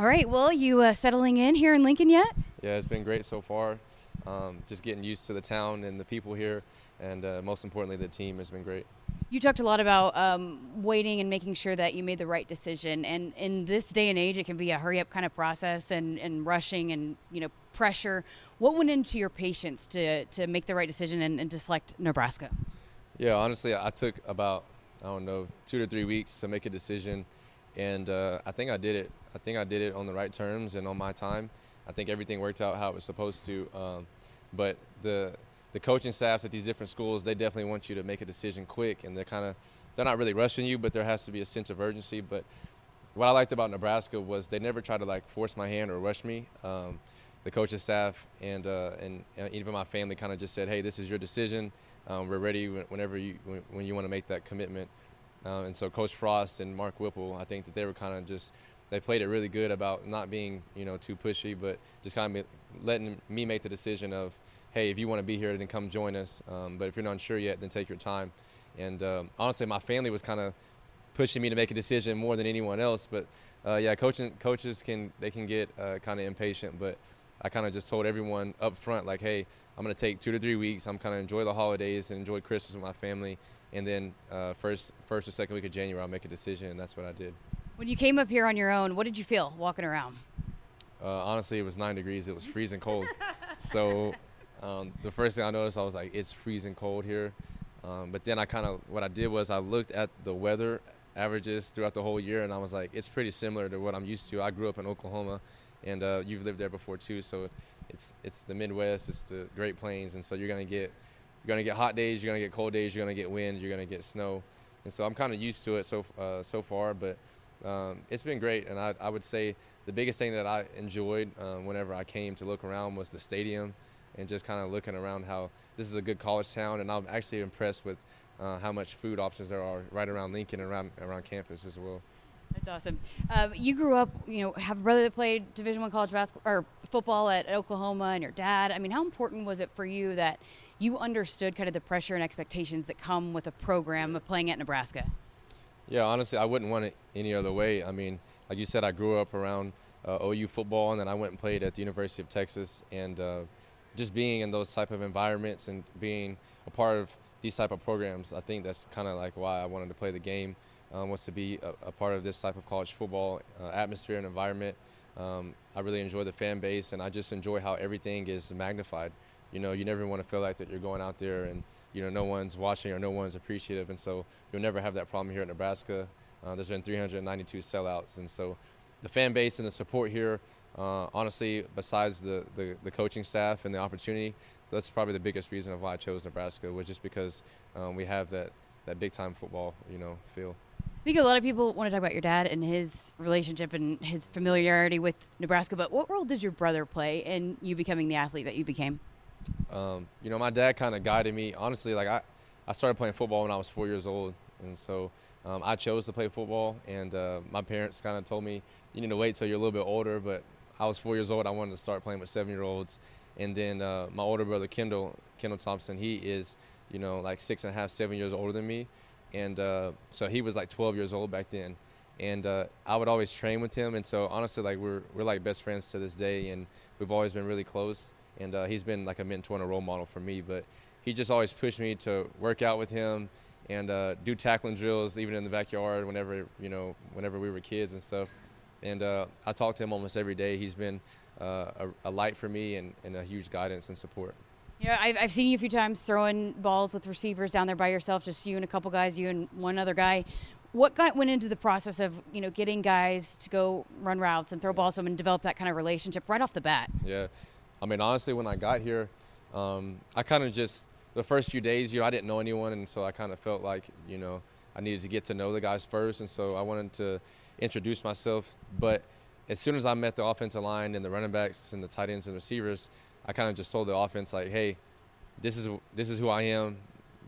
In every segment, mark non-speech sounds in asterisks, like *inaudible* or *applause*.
All right. Well, you uh, settling in here in Lincoln yet? Yeah, it's been great so far. Um, just getting used to the town and the people here, and uh, most importantly, the team has been great. You talked a lot about um, waiting and making sure that you made the right decision. And in this day and age, it can be a hurry up kind of process and, and rushing and you know pressure. What went into your patience to, to make the right decision and, and to select Nebraska? Yeah, honestly, I took about I don't know two to three weeks to make a decision, and uh, I think I did it. I think I did it on the right terms and on my time. I think everything worked out how it was supposed to. Um, but the the coaching staffs at these different schools, they definitely want you to make a decision quick, and they're kind of they're not really rushing you, but there has to be a sense of urgency. But what I liked about Nebraska was they never tried to like force my hand or rush me. Um, the coaching staff and uh, and even my family kind of just said, "Hey, this is your decision. Um, we're ready whenever you when you want to make that commitment." Uh, and so Coach Frost and Mark Whipple, I think that they were kind of just they played it really good about not being you know too pushy, but just kind of letting me make the decision of, "Hey, if you want to be here, then come join us. Um, but if you're not sure yet, then take your time." And um, honestly, my family was kind of pushing me to make a decision more than anyone else. But uh, yeah, coaching coaches can they can get uh, kind of impatient, but I kind of just told everyone up front, like, hey, I'm going to take two to three weeks. I'm kind of enjoy the holidays and enjoy Christmas with my family. And then uh, first, first or second week of January, I'll make a decision, and that's what I did. When you came up here on your own, what did you feel walking around? Uh, honestly, it was nine degrees. It was freezing cold. so *laughs* um, the first thing I noticed, I was like, it's freezing cold here. Um, but then I kind of, what I did was I looked at the weather averages throughout the whole year, and I was like, it's pretty similar to what I'm used to. I grew up in Oklahoma, and uh, you've lived there before too. So it's it's the Midwest, it's the Great Plains, and so you're gonna get you're gonna get hot days, you're gonna get cold days, you're gonna get wind, you're gonna get snow, and so I'm kind of used to it so uh, so far. But um, it's been great, and I, I would say the biggest thing that I enjoyed um, whenever I came to look around was the stadium, and just kind of looking around how this is a good college town, and I'm actually impressed with uh, how much food options there are right around Lincoln and around around campus as well. That's awesome. Um, you grew up, you know, have a brother that played Division One college basketball or football at Oklahoma, and your dad. I mean, how important was it for you that you understood kind of the pressure and expectations that come with a program of playing at Nebraska? Yeah, honestly, I wouldn't want it any other way. I mean, like you said, I grew up around uh, OU football, and then I went and played at the University of Texas, and uh, just being in those type of environments and being a part of these type of programs, I think that's kind of like why I wanted to play the game um, was to be a, a, part of this type of college football uh, atmosphere and environment. Um, I really enjoy the fan base, and I just enjoy how everything is magnified. You know, you never want to feel like that you're going out there and you know no one's watching or no one's appreciative, and so you'll never have that problem here at Nebraska. Uh, there's been 392 sellouts, and so the fan base and the support here. Uh, honestly, besides the, the, the, coaching staff and the opportunity, that's probably the biggest reason of why I chose Nebraska was just because um, we have that, that big time football, you know, feel. I think a lot of people want to talk about your dad and his relationship and his familiarity with Nebraska, but what role did your brother play in you becoming the athlete that you became? Um, you know, my dad kind of guided me. Honestly, like I, I started playing football when I was four years old, and so um, I chose to play football. And uh, my parents kind of told me you need to wait till you're a little bit older. But I was four years old. I wanted to start playing with seven-year-olds, and then uh, my older brother Kendall, Kendall Thompson, he is, you know, like six and a half, seven years older than me and uh, so he was like 12 years old back then and uh, I would always train with him and so honestly like we're we're like best friends to this day and we've always been really close and uh, he's been like a mentor and a role model for me but he just always pushed me to work out with him and uh, do tackling drills even in the backyard whenever you know whenever we were kids and stuff. And uh, I talk to him almost every day. He's been uh, a, a, light for me and, and a huge guidance and support. Yeah, I've, I've seen you a few times throwing balls with receivers down there by yourself, just you and a couple guys, you and one other guy. What got went into the process of you know getting guys to go run routes and throw balls to them and develop that kind of relationship right off the bat? Yeah, I mean honestly, when I got here, um, I kind of just the first few days, you know, I didn't know anyone, and so I kind of felt like you know I needed to get to know the guys first, and so I wanted to introduce myself. But as soon as I met the offensive line and the running backs and the tight ends and receivers, I kind of just told the offense like, hey, this is this is who I am,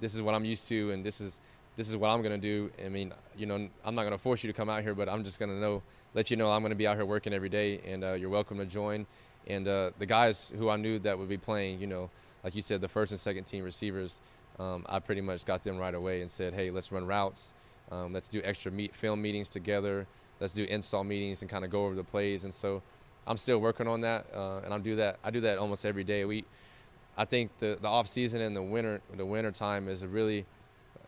this is what I'm used to, and this is this is what I'm gonna do. I mean, you know, I'm not gonna force you to come out here, but I'm just gonna know, let you know I'm gonna be out here working every day, and uh, you're welcome to join. And uh, the guys who I knew that would be playing, you know, like you said, the first and second team receivers, um, I pretty much got them right away and said, hey, let's run routes, um, let's do extra meet, film meetings together. let's do install meetings and kind of go over the plays. And so I'm still working on that, uh, and I do that. I do that almost every day. We, I think the the off season and the winter the winter time is a really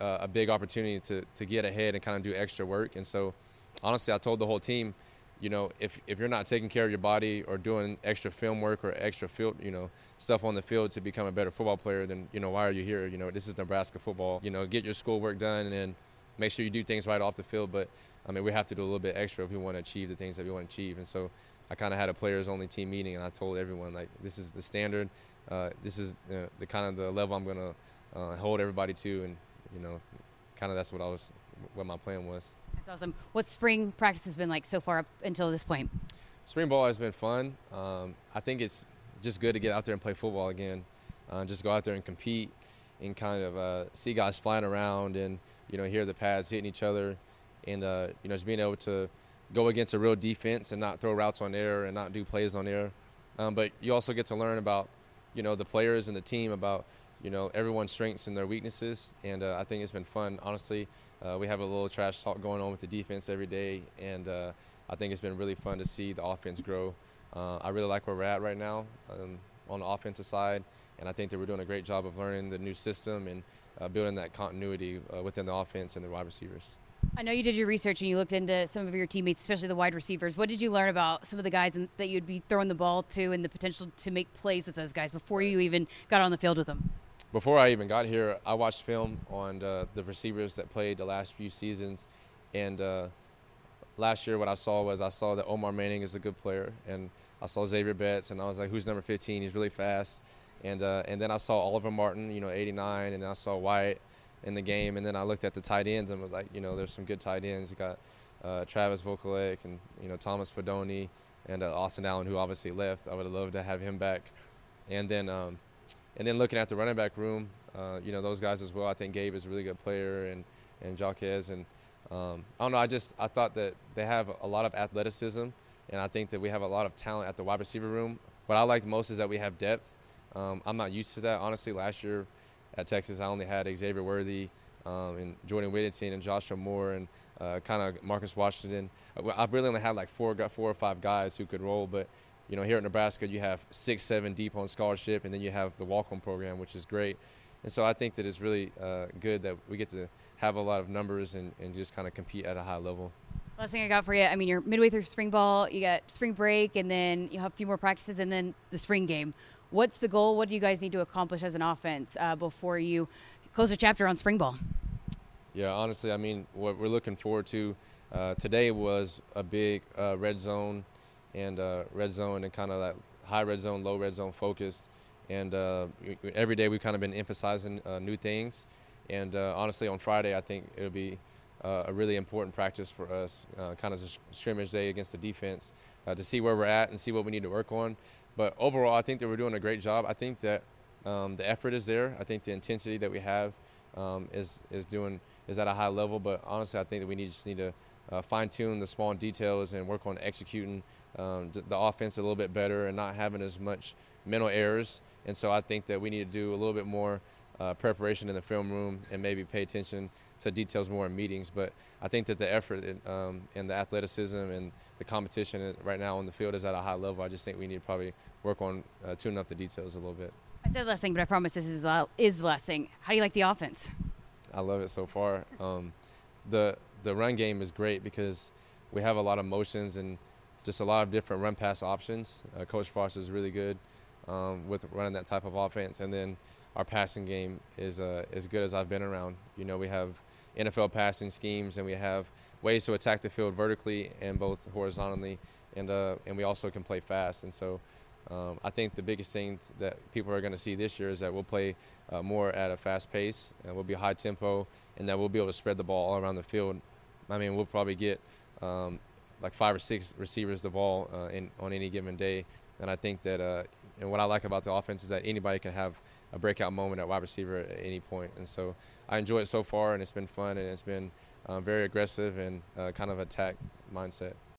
uh, a big opportunity to to get ahead and kind of do extra work. And so, honestly, I told the whole team, you know, if if you're not taking care of your body or doing extra film work or extra field, you know, stuff on the field to become a better football player, then you know why are you here? You know, this is Nebraska football. You know, get your schoolwork done and make sure you do things right off the field. But I mean, we have to do a little bit extra if we want to achieve the things that we want to achieve. And so, I kind of had a players only team meeting, and I told everyone like, this is the standard. Uh, this is uh, the kind of the level I'm gonna uh, hold everybody to, and you know, kind of that's what I was, what my plan was. That's awesome. What spring practice has been like so far up until this point? Spring ball has been fun. Um, I think it's just good to get out there and play football again. Uh, just go out there and compete, and kind of uh, see guys flying around, and you know, hear the pads hitting each other, and uh, you know, just being able to go against a real defense and not throw routes on air and not do plays on air. Um, but you also get to learn about, you know, the players and the team about, you know, everyone's strengths and their weaknesses. And uh, I think it's been fun. Honestly, uh, we have a little trash talk going on with the defense every day, and uh, I think it's been really fun to see the offense grow. Uh, I really like where we're at right now um, on the offensive side, and I think that we're doing a great job of learning the new system and uh, building that continuity uh, within the offense and the wide receivers. I know you did your research and you looked into some of your teammates, especially the wide receivers. What did you learn about some of the guys that you'd be throwing the ball to and the potential to make plays with those guys before you even got on the field with them? Before I even got here, I watched film on uh, the receivers that played the last few seasons, and uh, last year what I saw was I saw that Omar Manning is a good player, and I saw Zavier Betts, and I was like, who's number 15? He's really fast, and uh, and then I saw Oliver Martin, you know, 89, and I saw White in the game. And then I looked at the tight ends and was like, you know, there's some good tight ends. You got uh, Travis Vokolek and you know Thomas Fidone and uh, Austin Allen, who obviously left. I would have loved to have him back. And then um, and then looking at the running back room, uh, you know those guys as well. I think Gabe is a really good player and and Jaquez and um, I don't know. I just I thought that they have a lot of athleticism, and I think that we have a lot of talent at the wide receiver room. What I liked most is that we have depth. Um, I'm not used to that honestly. Last year at Texas, I only had Xavier Worthy um, and Jordan Whittington and Joshua Moore and uh, kind of Marcus Washington. I really only had like four, four or five guys who could roll, but you know, here at Nebraska, you have six, seven deep on scholarship, and then you have the walk-on program, which is great. And so I think that it's really uh, good that we get to have a lot of numbers and, and just kind of compete at a high level. Last thing I got for you, I mean, you're midway through spring ball, you got spring break, and then you have a few more practices, and then the spring game. What's the goal? What do you guys need to accomplish as an offense uh, before you close a chapter on spring ball? Yeah, honestly, I mean, what we're looking forward to uh, today was a big uh, red zone and uh, red zone and kind of that high red zone, low red zone focused. And uh, every day we've kind of been emphasizing uh, new things. And honestly, on Friday, I think it'll be a really important practice for us, kind of a scrimmage day against the defense, to see where we're at and see what we need to work on. But overall, I think that we're doing a great job. I think that um, the effort is there. I think the intensity that we have um, is is doing is at a high level. But honestly, I think that we need just need to uh, fine tune the small details and work on executing um, the offense a little bit better and not having as much mental errors. And so I think that we need to do a little bit more uh, preparation in the film room and maybe pay attention to details more in meetings. But I think that the effort um, and the athleticism and the competition right now on the field is at a high level. I just think we need to probably work on uh, tuning up the details a little bit. I said the last thing, but I promise this is, uh, is the last thing. How do you like the offense? I love it so far. Um, the the run game is great because we have a lot of motions and just a lot of different run pass options. Uh, Coach Frost is really good um, with running that type of offense, and then our passing game is uh, as good as I've been around. You know, we have NFL passing schemes, and we have ways to attack the field vertically and both horizontally, and uh, and we also can play fast. And so, um, I think the biggest thing that people are going to see this year is that we'll play uh, more at a fast pace, and we'll be high tempo, and that we'll be able to spread the ball all around the field. I mean, we'll probably get um, like five or six receivers the ball uh, in on any given day, and I think that. Uh, and what I like about the offense is that anybody can have a breakout moment at wide receiver at any point. And so I enjoy it so far, and it's been fun, and it's been um, very aggressive and uh, kind of attack mindset.